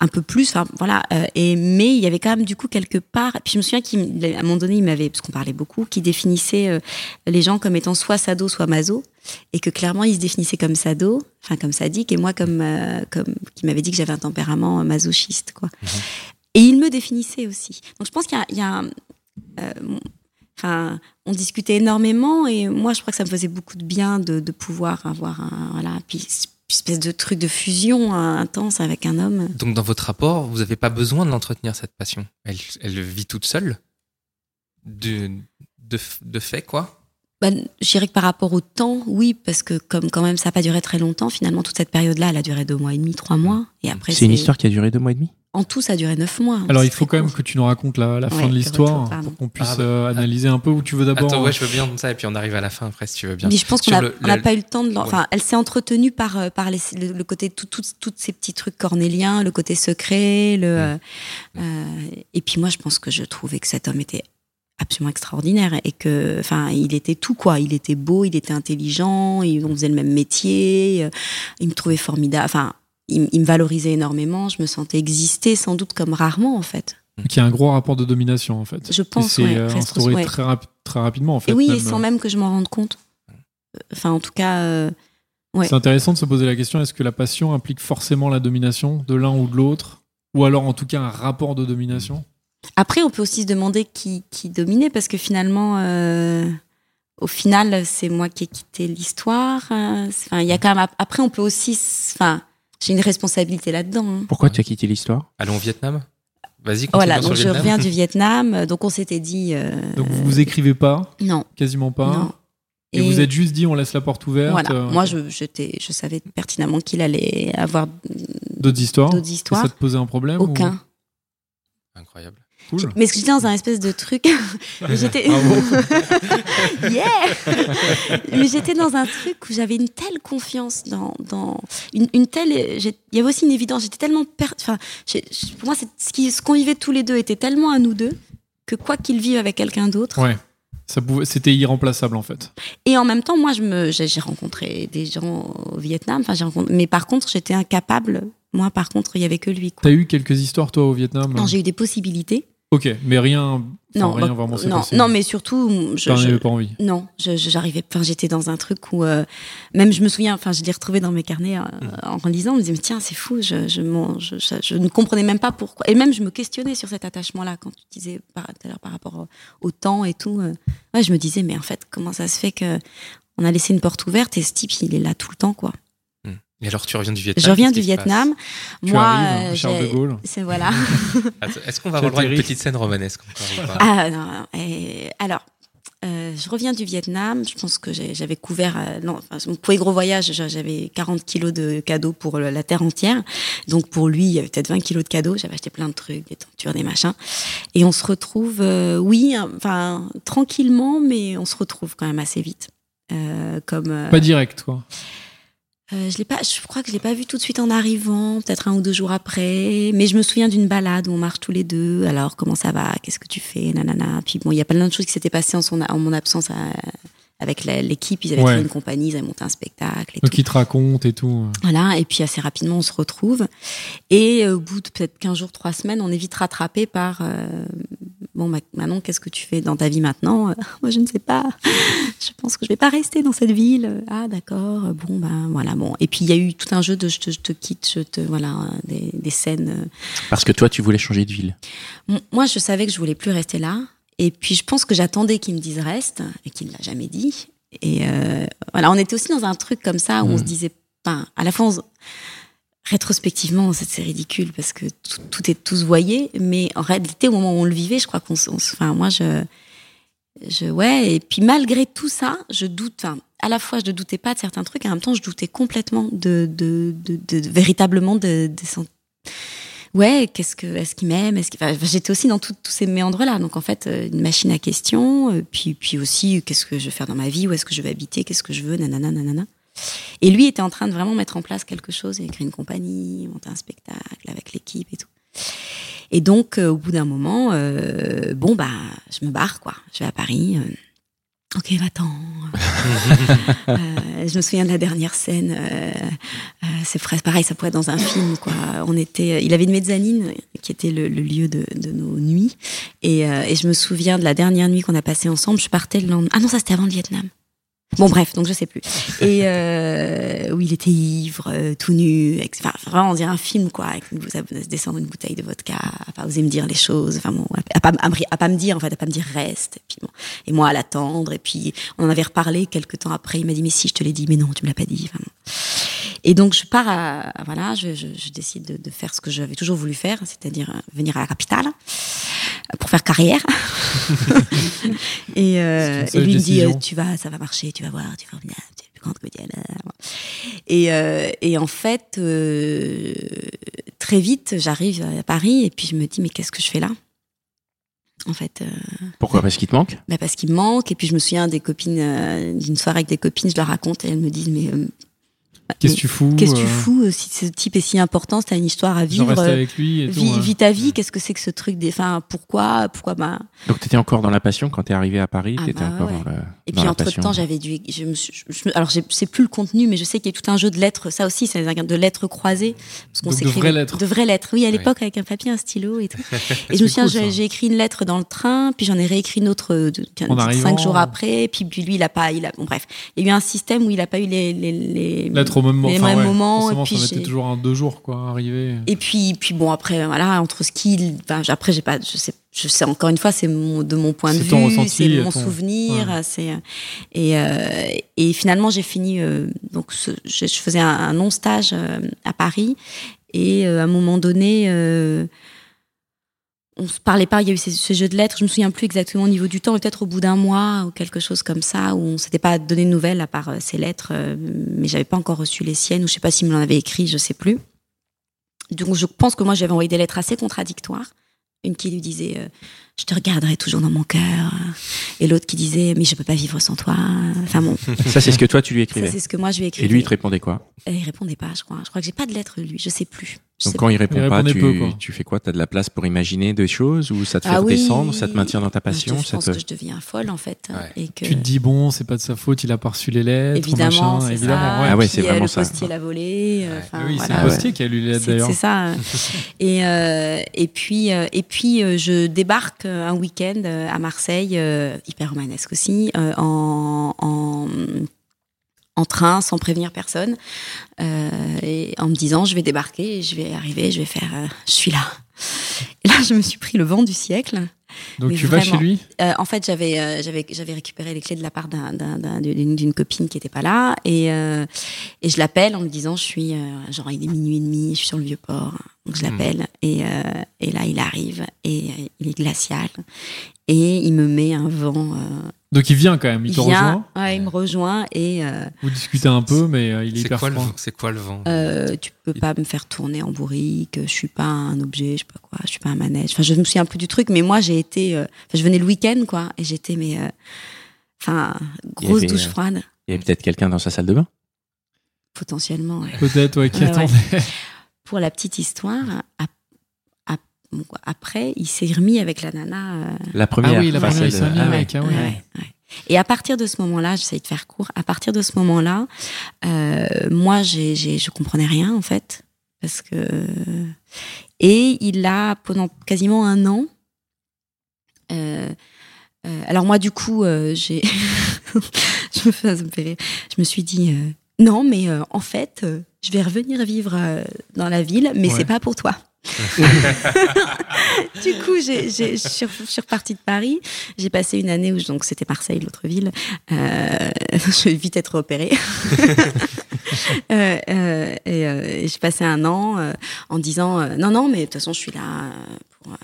un peu plus. Enfin voilà. euh, et mais il y avait quand même du coup quelque part. Puis je me souviens qu'à un moment donné il m'avait, parce qu'on parlait beaucoup, qui définissait euh, les gens comme étant soit sado, soit maso, et que clairement il se définissait comme sado, enfin comme sadique, et moi comme euh, comme qui m'avait dit que j'avais un tempérament masochiste quoi. Et il me définissait aussi. Donc je pense qu'il y a, il y a un- euh, Enfin, on discutait énormément et moi, je crois que ça me faisait beaucoup de bien de, de pouvoir avoir un, voilà, puis, espèce de truc de fusion intense avec un homme. Donc, dans votre rapport, vous n'avez pas besoin de l'entretenir, cette passion. Elle, elle vit toute seule? De, de, de fait, quoi? Bah, je dirais que par rapport au temps, oui, parce que comme quand même ça n'a pas duré très longtemps, finalement, toute cette période-là, elle a duré deux mois et demi, trois mois. Et après, C'est une histoire qui a duré deux mois et demi? En tout, ça a duré neuf mois. Alors, il faut quand même que tu nous racontes la, la Ouais, fin de l'histoire pour qu'on puisse Ah bah, euh, analyser un peu où tu veux d'abord. Attends, ouais, je veux bien ça, et puis on arrive à la fin après, si tu veux bien. Mais je pense qu'on Sur n'a le- pas eu le temps de. Ouais. Enfin, elle s'est entretenue par, euh, par les- le, le côté tout, tout, tous ces petits trucs cornéliens, le côté secret. Le, euh, euh, et puis moi, je pense que je trouvais que cet homme était absolument extraordinaire et que, enfin, il était tout quoi. Il était beau, il était intelligent, il, on faisait le même métier. il me trouvait formidable. Enfin, il, il me valorisait énormément. Je me sentais exister sans doute comme rarement en fait. Qui a un gros rapport de domination, en fait. Je pense, c'est ouais, euh, instauré ouais. très, très rapidement, en fait. et oui, et sans euh, même que je m'en rende compte. Enfin, en tout cas. euh, ouais. C'est intéressant de se poser la question est-ce que la passion implique forcément la domination de l'un ou de l'autre? Ou alors, en tout cas, un rapport de domination? Après, on peut aussi se demander qui, qui dominait, parce que finalement, euh, au final, c'est moi qui ai quitté l'histoire. euh, c'est- Enfin, il y a quand même. Après, on peut aussi. Enfin, j'ai une responsabilité là-dedans. hein. Pourquoi tu as quitté l'histoire? Allons au Vietnam? Vas-y, continue Voilà, donc je reviens du Vietnam. Donc, on s'était dit. euh, Donc, vous vous écrivez pas? Non, Quasiment pas? Non. Et, vous êtes juste dit on laisse la porte ouverte Voilà. euh, Moi, je, j'étais- je savais pertinemment qu'il allait avoir D'autres histoires? D'autres Et histoires. ça te posait un problème ou- Aucun. Incroyable. Cool. Mais ce que j'étais dans un espèce de truc. j'étais. Bravo. yeah Mais j'étais dans un truc où j'avais une telle confiance dans, dans une, une telle. Il y avait aussi une évidence. J'étais tellement per... enfin, pour moi, ce qu'on vivait tous les deux était tellement à nous deux que quoi qu'il vive avec quelqu'un d'autre. Ouais. C'était irremplaçable en fait. Et en même temps, moi, je j'ai rencontré des gens au Vietnam. Rencontré- mais par contre, j'étais incapable. Moi, par contre, il y avait que lui. T'as eu quelques histoires toi au Vietnam? Non, j'ai eu des possibilités. Ok, mais rien, Non, rien bah, vraiment s'est non, passé. non, mais surtout, je, je- avais pas envie. Non, j'arrivais. Enfin, j'étais dans un truc où euh, même je me souviens. Enfin, je l'ai retrouvé dans mes carnets euh, en lisant. Je me disais mais tiens, c'est fou. Je, je, je, je- je ne comprenais même pas pourquoi. Et même je me questionnais sur cet attachement-là quand tu disais par, tout à l'heure par rapport au, au temps et tout. euh. ouais, je me disais mais en fait comment ça se fait que on a laissé une porte ouverte et ce type il est là tout le temps quoi. Et alors, tu reviens du Vietnam Je reviens du Vietnam. Tu Moi, arrives, euh, Charles de Gaulle. c'est voilà. Est-ce qu'on va avoir une petite scène romanesque encore ou pas? Ah non, non. Et alors, euh, je reviens du Vietnam. Je pense que j'avais couvert, euh, non, enfin, mon premier gros voyage, j'a- j'avais 40 kilos de cadeaux pour le- la terre entière. Donc pour lui, il y avait peut-être 20 kilos de cadeaux. J'avais acheté plein de trucs, des tentures, des machins. Et on se retrouve, euh, oui, enfin tranquillement, mais on se retrouve quand même assez vite. Euh, comme euh, Pas direct, quoi. Euh, je l'ai pas, je crois que je l'ai pas vu tout de suite en arrivant, peut-être un ou deux jours après. Mais je me souviens d'une balade où on marche tous les deux. Alors comment ça va? Qu'est-ce que tu fais? Nanana. Puis bon, il y a plein de choses qui s'étaient passées en, son, en mon absence euh, avec l'équipe. Ils avaient Ouais. créé une compagnie, ils avaient monté un spectacle et Donc tout. il te raconte et tout. Voilà. Et puis assez rapidement, on se retrouve. Et euh, au bout de peut-être 15 jours, 3 semaines, on est vite rattrapé par euh, bon, Ma- Manon, qu'est-ce que tu fais dans ta vie maintenant? Euh, Moi, je ne sais pas. Je pense que je vais pas rester dans cette ville. Ah, d'accord. Bon, ben voilà. Bon. Et puis il y a eu tout un jeu de je te, je te quitte, je te voilà, des, des scènes. euh. Parce que toi, tu voulais changer de ville. Moi, je savais que je voulais plus rester là. Et puis je pense que j'attendais qu'il me dise reste et qu'il ne l'a jamais dit. Et euh, voilà, on était aussi dans un truc comme ça où on se disait, enfin, à la fois, on se- rétrospectivement, c'est ridicule parce que tout, tout est tous voyé, mais en réalité, au moment où on le vivait, je crois qu'on, se- enfin, moi, je, je, ouais, et puis malgré tout ça, je doute, enfin, à la fois, je ne doutais pas de certains trucs, et en même temps, je doutais complètement de, de, de, véritablement de, Ouais, qu'est-ce que, est-ce qu'il m'aime, est-ce qu'il, enfin, j'étais aussi dans tous ces méandres-là. Donc en fait, euh, une machine à questions, euh, puis, puis aussi, qu'est-ce que je vais faire dans ma vie, où est-ce que je vais habiter, qu'est-ce que je veux, nanana, nanana. Et lui était en train de vraiment mettre en place quelque chose, il a une compagnie, monter un spectacle avec l'équipe et tout. Et donc, euh, au bout d'un moment, euh, bon, bah, je me barre, quoi. Je vais à Paris. euh, ok, va-t'en. Euh, je me souviens de la dernière scène. euh, euh, c'est pareil, ça pourrait être dans un film, quoi. On était, il avait une mezzanine qui était le, le lieu de, de nos nuits. Et, euh, et je me souviens de la dernière nuit qu'on a passée ensemble. Je partais le lendemain. Ah non, ça c'était avant le Vietnam. Bon bref, donc je sais plus. Et euh, où il était ivre, euh, tout nu, enfin vraiment on dirait un film quoi, avec à se descendre une bouteille de vodka, à pas oser me dire les choses, enfin bon, à, pas, pas me dire en fait, à pas me dire reste, et puis bon, et moi à l'attendre, et puis on en avait reparlé quelques temps après, il m'a dit mais si je te l'ai dit, mais non tu me l'as pas dit, enfin. Et donc je pars à, voilà, je, je, je décide de, de faire ce que j'avais toujours voulu faire, c'est-à-dire euh, venir à la capitale euh, pour faire carrière. et, euh, et lui me dit euh, tu vas, ça va marcher, tu vas voir, tu vas bien, tu es la plus grande comédienne. Et, euh, et en fait, euh, très vite, j'arrive à Paris et puis je me dis mais qu'est-ce que je fais là? En fait. euh, Pourquoi? Parce qu'il te manque? bah parce qu'il me manque. Et puis je me souviens des copines, euh, d'une soirée avec des copines, je leur raconte et elles me disent mais euh, Qu'est-ce que tu fous qu'est-ce que tu euh, fous euh, si ce type est si important, si t'as une histoire à vivre, reste avec lui et tout. vis, hein. vis ta vie. Qu'est-ce que c'est que ce truc des, enfin pourquoi, pourquoi bah. Donc, t'étais encore dans la passion quand t'es arrivé à Paris Ah T'étais bah encore ouais. dans, le, Et dans puis la entre passion. temps, j'avais dû, je me suis, je me- alors je sais plus le contenu, mais je sais qu'il y a tout un jeu de lettres. Ça aussi, c'est de lettres croisées, parce qu'on Donc de vraies lettres. De vraies lettres. Oui, à l'époque avec un papier, un stylo et tout. Et je me souviens, cool, j'ai écrit une lettre dans le train, puis j'en ai réécrit une autre euh, de, cinq arrivant. jours après, puis, lui, il a pas, il a, bon bref, il y a eu un système où il a pas eu les, les, les L'être au même moment. les mêmes ouais, moments, et puis ça mettait j'ai- toujours un deux jours, quoi, arriver. Et puis, puis bon, après, voilà, entre ce qu'il. Enfin, après, j'ai pas. Je sais, je sais, encore une fois, c'est mon, de mon point de vue, c'est mon ton- souvenir. ouais. c'est et, euh, et finalement, j'ai fini. euh, donc, ce- je, je faisais un, un non-stage euh, à Paris. Et à un moment donné. On se parlait pas, il y a eu ce jeu de lettres, je me souviens plus exactement au niveau du temps, peut-être au bout d'un mois ou quelque chose comme ça, où on s'était pas donné de nouvelles à part euh, ces lettres, euh, mais j'avais pas encore reçu les siennes, ou je sais pas s'il me l'en avait écrit, je sais plus. Donc je pense que moi j'avais envoyé des lettres assez contradictoires. Une qui lui disait euh, je te regarderai toujours dans mon cœur, et l'autre qui disait mais je peux pas vivre sans toi. Enfin bon, Ça, c'est ce que toi, tu lui écrivais. c'est ce que moi je lui ai écrit. Et lui, il te répondait quoi? Et il répondait pas, je crois. Je crois que j'ai pas de lettre lui, je sais plus. Je Donc, sais quand il répond Il pas, tu, peu, tu fais quoi? T'as de la place pour imaginer des choses Ou ça te fait Ah oui. redescendre Ça te maintient dans ta pas. passion Je ça pense te- que je deviens folle en fait, Ouais. et que Tu te dis, bon, c'est pas de sa faute, il a pas reçu les lettres. évidemment, machin, évidemment, ça. ouais. Ah ouais, Puis, c'est euh, vraiment le ça. postier l'a volé. euh, enfin, Oui, c'est le postier qui a lu les lettres C'est d'ailleurs. c'est ça. euh. et, euh, et puis, euh, et puis euh, je débarque euh, un week-end euh, à Marseille, euh, hyper romanesque aussi, euh, en, en, en train, sans prévenir personne, euh, et en me disant je vais débarquer, je vais arriver, je vais faire, euh, je suis là. Et là, je me suis pris le vent du siècle. Donc Mais tu vas chez lui? Euh, en fait, j'avais euh, j'avais j'avais récupéré les clés de la part d'un- d'un- d'un- d'une copine qui était pas là et euh, et je l'appelle en me disant je suis euh, genre il est minuit et demi, je suis sur le vieux port. Donc je l'appelle et euh, et là il arrive et est et il me met un vent. euh, Donc il vient quand même, il, il te vient, rejoint? ouais, il me rejoint et euh, Vous discutez un peu, mais euh, il est C'est hyper quoi, le froid. vent? C'est quoi le vent? Euh, tu peux pas me faire tourner en bourrique, je suis pas un objet, je sais pas quoi, je suis pas un manège. Enfin, je me souviens plus du truc, mais moi j'ai été, euh, enfin, je venais le week-end quoi, et j'étais mais, euh, enfin, grosse avait, douche euh, froide Il y avait peut-être quelqu'un dans sa salle de bain? potentiellement. ouais. Peut-être, ouais, qui attendait. Pour la petite histoire, quoi, après il s'est remis avec la nana. euh, La première. Ah oui, la enfin, première, il s'est mis ouais. avec, ah ouais. Ouais, ouais. Et à partir de ce moment-là, j'essaie de faire court. À partir de ce moment-là, euh, moi, j'ai, j'ai, je comprenais rien en fait, parce que et il a pendant quasiment un an. euh, euh, alors moi, du coup, euh, j'ai, je me fais, ça me fait rire. Je me suis dit euh, non, mais euh, en fait, euh, je vais revenir vivre euh, dans la ville, mais Ouais. c'est pas pour toi. du coup, j'ai, j'ai, je suis repartie de Paris. J'ai passé une année où donc c'était Marseille, l'autre ville. Je vais vite être opérée. Et, et j'ai passé un an en disant non non mais de toute façon je suis là pour,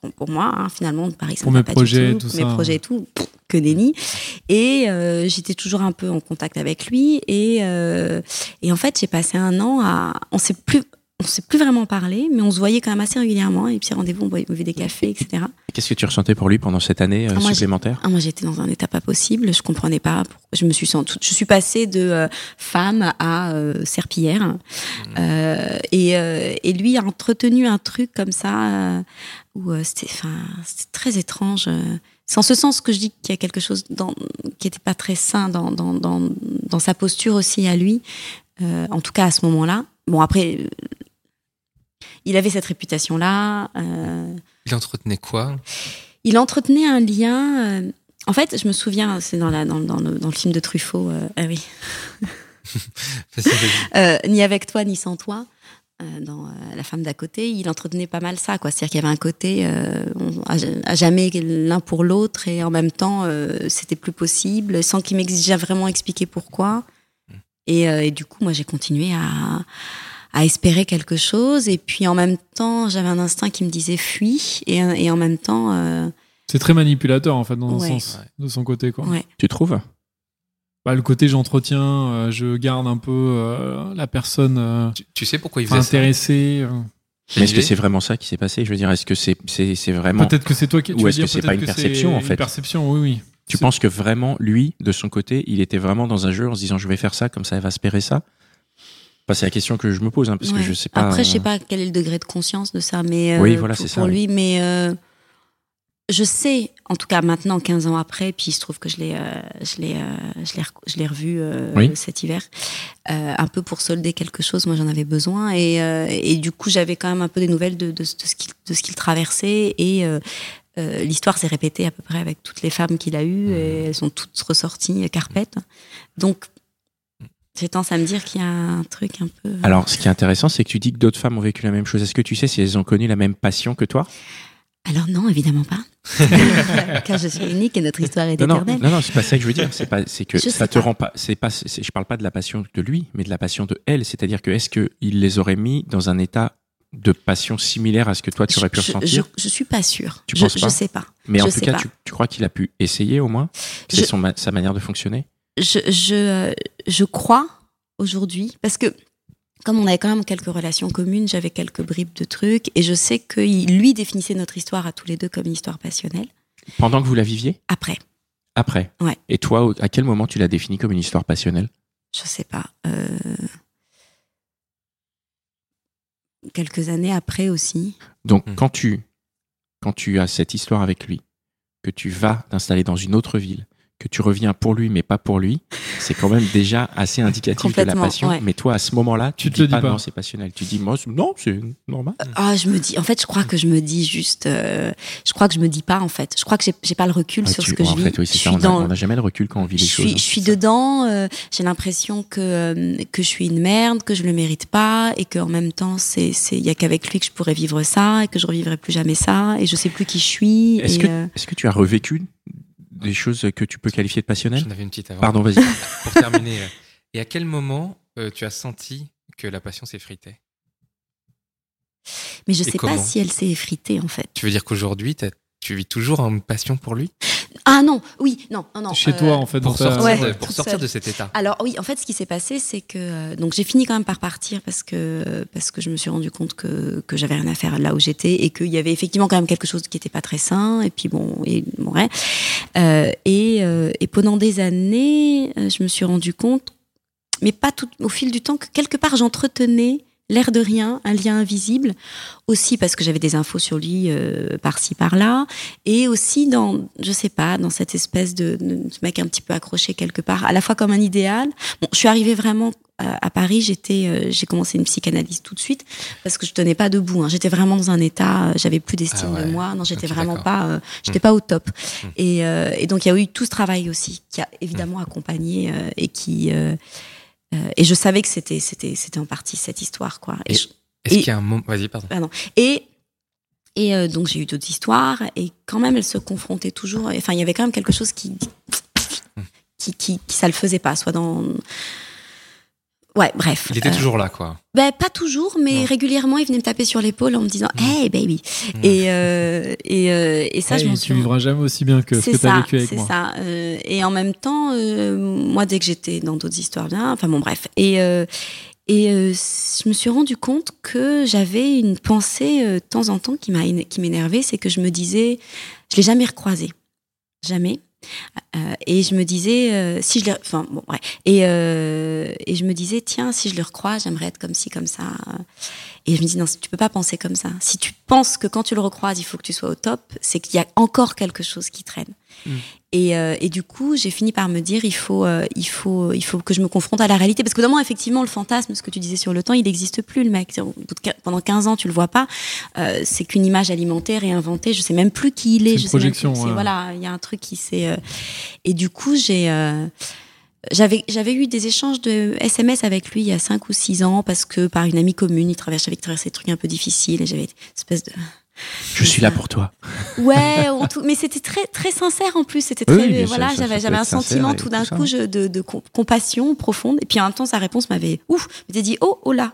pour, pour moi hein, finalement Paris ça Pour mes pas du projets, tout, mes ça. projets et tout pff, que et euh, j'étais toujours un peu en contact avec lui et euh, et en fait j'ai passé un an à on s'est plus on s'est plus vraiment parlé mais on se voyait quand même assez régulièrement et puis rendez-vous on buvait des cafés etc Qu'est-ce que tu ressentais pour lui pendant cette année euh, Ah, moi, supplémentaire ah, moi, j'étais dans un état pas possible. Je comprenais pas. pour- Je me suis sentie, je suis passée de euh, femme à serpillière. Euh, et, et lui a entretenu un truc comme ça où c'était, enfin, c'était très étrange. C'est en ce sens que je dis qu'il y a quelque chose dans, qui était pas très sain dans, dans, dans, dans sa posture aussi à lui. Euh, en tout cas à ce moment-là. Bon après, euh, il avait cette réputation-là. Euh, Il entretenait quoi? il entretenait un lien. en fait, je me souviens, c'est dans, la, dans, dans le, dans le film de Truffaut, ah oui, ni avec toi ni sans toi. Euh, dans euh, La femme d'à côté, il entretenait pas mal ça, quoi. C'est-à-dire qu'il y avait un côté euh, on- à, jamais l'un pour l'autre et en même temps, euh, c'était plus possible, sans qu'il m'exigeait vraiment expliquer pourquoi. Et, euh, et du coup, moi, j'ai continué à, à espérer quelque chose. Et puis, en même temps, j'avais un instinct qui me disait fuis. Et, et en même temps, euh, C'est très manipulateur, en fait, dans sens, de son côté, quoi. ouais. Tu trouves? Bah, le côté j'entretiens, euh, je garde un peu euh, la personne euh, Tu, tu sais pourquoi il faisait ça intéressée. euh. Est-ce que c'est vraiment ça qui s'est passé? Je veux dire, est-ce que c'est c'est c'est vraiment Peut-être que c'est toi qui. Ou est-ce que c'est pas une perception, en fait? Une perception, oui, oui. Tu C'est- penses que vraiment, lui, de son côté, il était vraiment dans un jeu en se disant je vais faire ça, comme ça elle va espérer ça? Enfin, C'est la question que je me pose, hein, parce que je sais pas. Après, je sais pas quel est le degré de conscience de ça, mais euh, Oui, voilà, pour, c'est ça, pour oui. lui, mais euh, je sais, en tout cas maintenant, 15 ans après, puis il se trouve que je l'ai, euh, je l'ai, euh, je l'ai, rec- je l'ai revu euh, Oui. cet hiver, un peu pour solder quelque chose. Moi, j'en avais besoin, et, et du coup, j'avais quand même un peu des nouvelles de, de, de ce qu'il, de ce qu'il traversait, et l'histoire s'est répétée à peu près avec toutes les femmes qu'il a eues, et elles sont toutes ressorties carpettes. Donc, j'ai tendance à me dire qu'il y a un truc un peu. Alors, ce qui est intéressant, c'est que tu dis que d'autres femmes ont vécu la même chose. Est-ce que tu sais si elles ont connu la même passion que toi? Alors non, évidemment pas. Car je suis unique et notre histoire est Non, non, éternelle. non, non, c'est pas ça que je veux dire. C'est pas, c'est que Je ça te pas. rend pas. C'est pas. je parle pas de la passion de lui, mais de la passion de elle. C'est-à-dire que est-ce que il les aurait mis dans un état de passion similaire à ce que toi tu aurais pu je, je, ressentir? je suis pas sûre. Tu je, penses pas? je sais pas. Mais en tout cas, tu, tu crois qu'il a pu essayer au moins? C'est son sa manière de fonctionner? Je, je, euh, je crois aujourd'hui, parce que comme on avait quand même quelques relations communes, j'avais quelques bribes de trucs, et je sais que lui définissait notre histoire à tous les deux comme une histoire passionnelle. Pendant que vous la viviez? Après, Après? Ouais. Et toi, à quel moment tu l'as définie comme une histoire passionnelle? Je sais pas. euh, quelques années après aussi. Donc, Hmm. quand tu quand tu as cette histoire avec lui, que tu vas t'installer dans une autre ville, que tu reviens pour lui mais pas pour lui, c'est quand même déjà assez indicatif de la passion. ouais. Mais toi, à ce moment-là, tu, Tu te dis le dis pas, pas. non, c'est passionnel. Tu dis, moi, c'est- non, c'est normal. Ah, je me dis. En fait, je crois que je me dis juste. euh, je crois que je me dis pas en fait. Je crois que j'ai- j'ai pas le recul Ah, sur tu- ce que en je vis. fait, oui, c'est je ça. suis On dans. n'a jamais le recul quand on vit je les choses. suis, je suis dedans. euh, j'ai l'impression que euh, que je suis une merde, que je le mérite pas, et qu'en même temps, c'est c'est il y a qu'avec lui que je pourrais vivre ça, et que je revivrai plus jamais ça, et je sais plus qui je suis. Est-ce et, que, euh, est-ce que tu as revécu des choses que tu peux qualifier de passionnelles J'en avais une petite avant. Pardon, vas-y. Pour terminer. euh, Et à quel moment euh, tu as senti que la passion s'effritait? Mais je et sais pas si elle s'est effritée en fait. Tu veux dire qu'aujourd'hui, tu vis toujours une passion pour lui? Ah non, oui, non, non, non. Chez euh, toi, en fait, Pour sortir, Ouais, de, toute pour sortir seule. de cet état Alors oui, en fait, ce qui s'est passé, c'est que euh, donc j'ai fini quand même par partir parce que parce que je me suis rendu compte que que j'avais rien à faire là où j'étais et qu'il y avait effectivement quand même quelque chose qui était pas très sain. Et puis bon, et bon ouais. Euh, et euh, et pendant des années, euh, je me suis rendu compte, mais pas tout au fil du temps, que quelque part j'entretenais l'air de rien, un lien invisible, aussi parce que j'avais des infos sur lui euh, par-ci par-là, et aussi dans, je sais pas, dans cette espèce de, de ce mec un petit peu accroché quelque part, à la fois comme un idéal. Bon, je suis arrivée vraiment à, à Paris, j'étais, euh, j'ai commencé une psychanalyse tout de suite parce que je tenais pas debout. hein. J'étais vraiment dans un état, euh, j'avais plus d'estime Ah ouais. de moi. Non, j'étais vraiment pas, euh, j'étais pas au top. Et, euh, et donc il y a eu tout ce travail aussi qui a évidemment accompagné euh, et qui euh, euh, et je savais que c'était c'était c'était en partie cette histoire quoi. Et, Et- Est-ce qu'il y a un moment. Vas-y, pardon. pardon. Et et euh, donc j'ai eu d'autres histoires et quand même elles se confrontaient toujours. Enfin il y avait quand même quelque chose qui qui, qui, qui ça le faisait pas, soit dans Ouais, bref. Il était Euh, toujours là, quoi. ben, pas toujours, mais Non. régulièrement, il venait me taper sur l'épaule en me disant Hey, baby. Mm. Et, euh, et, euh, et ça, je m'en tu suis vivras jamais aussi bien que ce c'est que tu as ça, vécu avec c'est moi. ça. Euh, et en même temps, euh, moi, dès que j'étais dans d'autres histoires bien, enfin bon, bref. Et euh, et euh, je me suis rendu compte que j'avais une pensée euh, de temps en temps qui m'a éne- qui m'énervait, c'est que je me disais, je l'ai jamais recroisé, jamais. Euh, et je me disais, euh, si je le, enfin bon. Et euh, et je me disais, tiens, si je le recroise, j'aimerais être comme ci, comme ça. Et je me dis, non, tu peux pas penser comme ça. Si tu penses que quand tu le recroises, il faut que tu sois au top, c'est qu'il y a encore quelque chose qui traîne. Mm. Et, euh, et du coup, j'ai fini par me dire, il faut, euh, il faut, il faut que je me confronte à la réalité, parce que moment, effectivement, le fantasme, ce que tu disais sur le temps, il n'existe plus, le mec. Pendant 15 ans, tu le vois pas. Euh, c'est qu'une image alimentaire et inventée. Je sais même plus qui il est. C'est une je sais même projection, plus- ouais. Voilà, il y a un truc qui s'est. Et du coup, j'ai. j'avais j'avais eu des échanges de SMS avec lui il y a 5 ou 6 ans parce que par une amie commune, il traversait avec traversé des trucs un peu difficiles et j'avais une espèce de Je suis là pour toi. Ouais, tout- mais c'était très très sincère en plus. C'était très voilà, j'avais j'avais un sentiment tout d'un coup je- de, de com- compassion profonde. Et puis en même temps, sa réponse m'avait ouf, m'était dit oh oh là,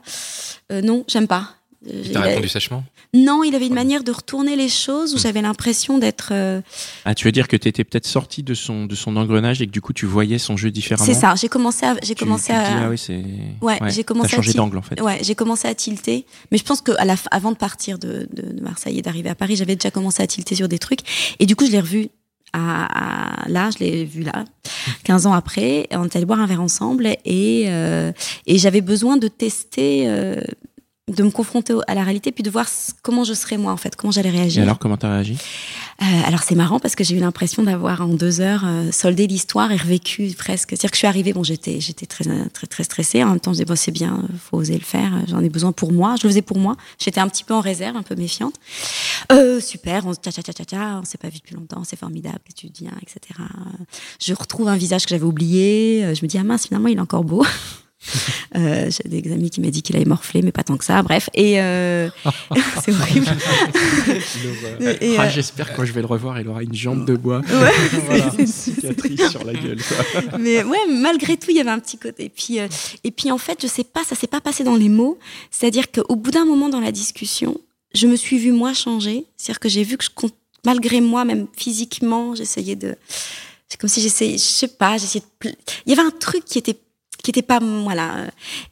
Euh, non, j'aime pas. Euh, Il t'a il a- répondu sèchement Non, il avait une manière de retourner les choses où j'avais l'impression d'être. euh, Ah, tu veux dire que tu étais peut-être sorti de son, de son engrenage et que du coup tu voyais son jeu différemment C'est ça. J'ai commencé à j'ai Tu- commencé tu te dis, à ah oui, c'est. Ouais, j'ai commencé T'as changé à d'angle en fait. Ouais, j'ai commencé à tilter. Mais je pense que à la fin- avant de partir de, de, de Marseille et d'arriver à Paris, j'avais déjà commencé à tilter sur des trucs. Et du coup, je l'ai revu à, à- là, je l'ai vu là, 15 ans après. On est allé boire un verre ensemble et, euh, et j'avais besoin de tester, euh, de me confronter à la réalité, puis de voir comment je serais moi en fait, comment j'allais Et réagir. alors, comment t'as réagi? Euh, alors c'est marrant parce que j'ai eu l'impression d'avoir en deux heures euh, soldé l'histoire et revécu presque. C'est-à-dire que je suis arrivée, bon j'étais j'étais très très très stressée. En même temps je disais bon c'est bien, faut oser le faire. euh, J'en ai besoin pour moi. Je le faisais pour moi. J'étais un petit peu en réserve, un peu méfiante. Euh, super, on tcha tcha tcha on s'est pas vu depuis longtemps, c'est formidable, tu dis, hein, etc. Je retrouve un visage que j'avais oublié. Je me dis ah mince finalement il est encore beau. Euh, j'ai des amis qui m'ont dit qu'il avait morflé, mais pas tant que ça. Bref, et euh, c'est horrible. Ah, euh, J'espère que quand je vais le revoir, il aura une jambe de bois. Ouais, Voilà, c'est- une cicatrice sur la gueule. quoi. mais ouais, malgré tout, il y avait un petit côté. Et puis, euh, et puis en fait, je sais pas, ça s'est pas passé dans les mots. C'est-à-dire qu'au bout d'un moment dans la discussion, je me suis vue moi changer. C'est-à-dire que j'ai vu que je, compte- malgré moi, même physiquement, j'essayais de. C'est comme si j'essayais, je sais pas, j'essayais de. Il y avait un truc qui était qui était pas voilà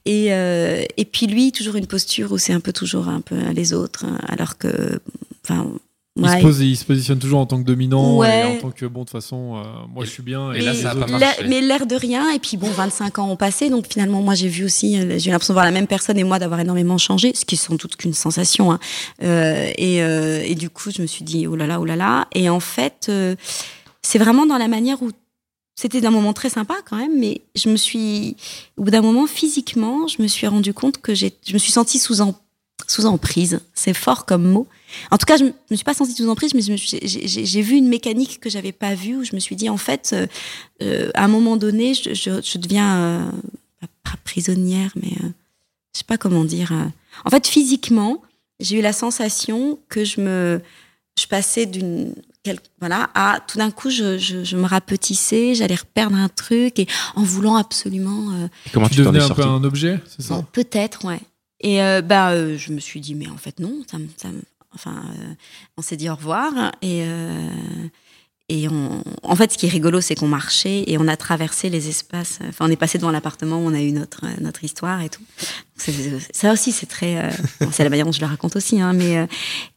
et euh, et puis lui toujours une posture où c'est un peu toujours un peu les autres hein, alors que enfin Il, ouais, se pose, il se positionne toujours en tant que dominant Ouais. et en tant que bon de toute façon euh, moi je suis bien Et là, les ça a autres- pas L'air- marché. mais l'air de rien, et puis bon, 25 ans ont passé, donc finalement, moi j'ai vu aussi, euh, j'ai eu l'impression de voir la même personne et moi d'avoir énormément changé, ce qui est sans doute qu'une sensation. Hein. Euh, et, euh, et du coup, je me suis dit, oh là là, oh là là. Et en fait, euh, c'est vraiment dans la manière où c'était un moment très sympa quand même, mais je me suis, au bout d'un moment, physiquement, je me suis rendu compte que j'ai, je me suis sentie sous, sous emprise. C'est fort comme mot. En tout cas, je je me suis pas sentie sous emprise, mais j'ai vu une mécanique que j'avais pas vue, où je me suis dit, en fait, euh, euh, à un moment donné, je, deviens, euh, pas- prisonnière, mais euh, je sais pas comment dire. En fait, physiquement, j'ai eu la sensation que je me, je passais d'une, voilà, à tout d'un coup, je, je, je me rapetissais, j'allais reperdre un truc, et en voulant absolument, euh, Et Comment Tu devenais un peu un objet, c'est ça? Bon, peut-être, ouais. Et euh, bah, euh, je me suis dit, mais en fait, non. Ça, me- ça enfin, euh, on s'est dit au revoir. Et, euh, et on, en fait, ce qui est rigolo, c'est qu'on marchait et on a traversé les espaces. Enfin, on est passé devant l'appartement où on a eu notre, euh, notre histoire et tout. Ça aussi, c'est très. euh, c'est la manière dont je le raconte aussi. Hein, mais, euh,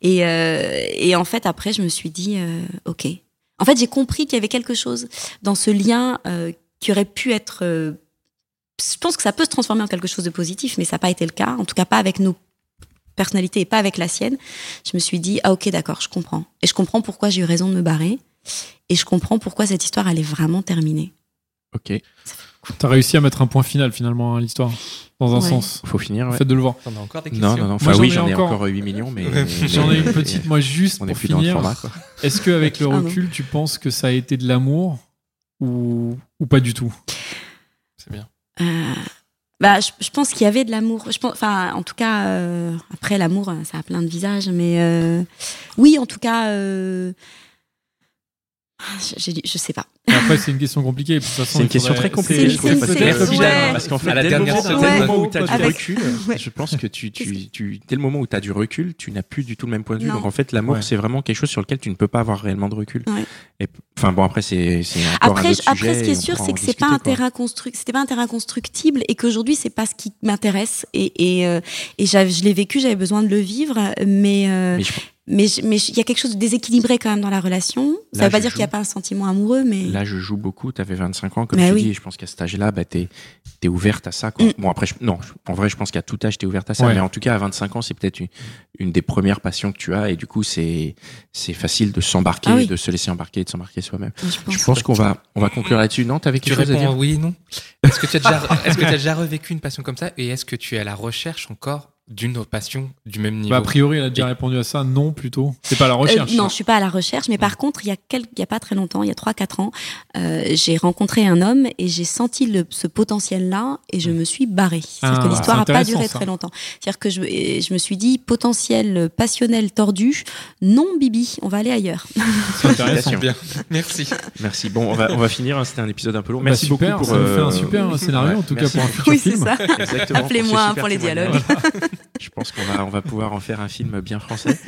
et, euh, et en fait, après, je me suis dit, OK. En fait, j'ai compris qu'il y avait quelque chose dans ce lien qui aurait pu être. je pense que ça peut se transformer en quelque chose de positif, mais ça n'a pas été le cas. En tout cas, pas avec nos personnalités et pas avec la sienne. Je me suis dit, ah ok, d'accord, je comprends. Et je comprends pourquoi j'ai eu raison de me barrer. Et je comprends pourquoi cette histoire, elle est vraiment terminée. Ok, T'as réussi à mettre un point final finalement à l'histoire, dans un Ouais. sens. faut finir. Le ouais. fait de le voir. T'en as encore des questions Non, non, non. Enfin, j'en oui, ai j'en ai encore. encore 8 millions, mais. J'en ai une petite, moi, juste On est pour plus le finir. Est-ce qu'avec le Ah recul, tu penses que ça a été de l'amour ou, ou pas du tout? C'est bien. Euh, bah, je, je pense qu'il y avait de l'amour. Je pense, enfin, en tout cas, euh, après l'amour, ça a plein de visages, mais euh, oui, en tout cas, euh, je, je, je sais pas. Et Après, c'est une question compliquée. C'est une question faudrait- très compliquée, c'est- je trouve. parce que- ouais. Parce qu'en fait, À la dès le dernière moment- seconde, dès le moment où tu as du Avec- recul, Ouais. je pense que tu, tu, tu, dès le moment où tu as du recul, tu n'as plus du tout le même point de vue. Non. Donc en fait, l'amour, Ouais. c'est vraiment quelque chose sur lequel tu ne peux pas avoir réellement de recul. Enfin bon, après, c'est un Après, autre après, ce qui est on sûr, c'est que c'est pas un terrain c'était pas un terrain constructible et qu'aujourd'hui c'est pas ce qui m'intéresse et et, euh, et je l'ai vécu, j'avais besoin de le vivre, mais euh, Mais je- mais il y a quelque chose de déséquilibré quand même dans la relation. Ça Là, veut pas dire qu'il y a pas un sentiment amoureux, mais Là, je joue beaucoup. Tu avais 25 ans, comme Mais tu oui. dis. Et je pense qu'à cet âge-là, bah, tu es, ouverte à ça. Quoi. Mm. Bon, après, je- non, en vrai, je pense qu'à tout âge, tu es ouverte à ça. Ouais. Mais en tout cas, à 25 ans, c'est peut-être une, une des premières passions que tu as. Et du coup, c'est facile de s'embarquer, Ah oui. de se laisser embarquer, de s'embarquer soi-même. je pense. Qu'on va, on va conclure là-dessus. Non, Tu quelque chose à réponds dire oui, non? Est-ce que tu as déjà, est-ce que tu as déjà revécu une passion comme ça? Et est-ce que tu es à la recherche encore d'une autre passion du même niveau Bah, a priori, elle a déjà répondu à ça. Non, plutôt. C'est pas la Euh, recherche. non, je suis pas à la recherche, mais par contre, il y a il y a pas très longtemps, il y a 3-4 ans, euh, j'ai rencontré un homme et j'ai senti le, ce potentiel-là et je me suis barrée. C'est-à-dire Ah, que l'histoire c'est a pas duré ça. très longtemps. C'est-à-dire que je, me suis dit potentiel passionnel tordu, non Bibi, on va aller ailleurs. C'est intéressant. Bien, merci. Merci. Bon, on va, on va finir. hein. C'était un épisode un peu long. Bah, Merci super, beaucoup pour. ça fait un euh, super scénario, ouais, en tout cas, pour un futur oui, c'est film. ça. Appelez-moi pour les dialogues. Je pense qu'on va, on va pouvoir en faire un film bien français.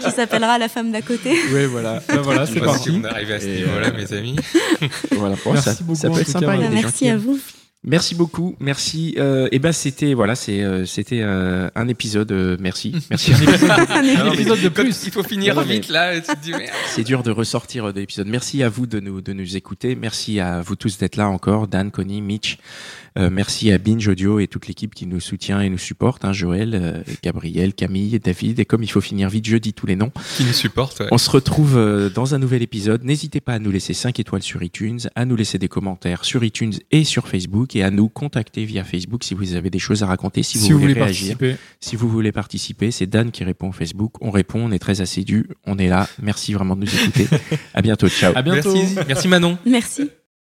Qui s'appellera La femme d'à côté. Oui, voilà. Bah, voilà, Je c'est sais pas parti. si on arrive à ce Et, niveau-là, euh, mes amis. voilà. Bon, Merci ça, beaucoup, ça peut être sympa. cas, il y a des gens Merci qui à aiment. vous. Merci beaucoup, merci. Euh, et ben c'était voilà, c'est euh, c'était euh, un épisode. euh, merci, merci. Un non, mais- épisode de plus. il faut finir Non, vite là, c'est dur de ressortir euh, de l'épisode. Merci à vous de nous de nous écouter. Merci à vous tous d'être là encore, Dan, Connie, Mitch. Euh, merci à Binge Audio et toute l'équipe qui nous soutient et nous supporte. Hein, Joël, Gabriel, Camille, David. Et comme il faut finir vite, je dis tous les noms. Qui nous supporte. ouais. On se retrouve dans un nouvel épisode. N'hésitez pas à nous laisser 5 étoiles sur iTunes, à nous laisser des commentaires sur iTunes et sur Facebook et à nous contacter via Facebook si vous avez des choses à raconter, si, Si vous voulez réagir. participer. Si vous voulez participer, c'est Dan qui répond au Facebook. On répond, on est très assidus, on est là. Merci vraiment de nous écouter. à bientôt, ciao. À bientôt. Merci, merci Manon. Merci.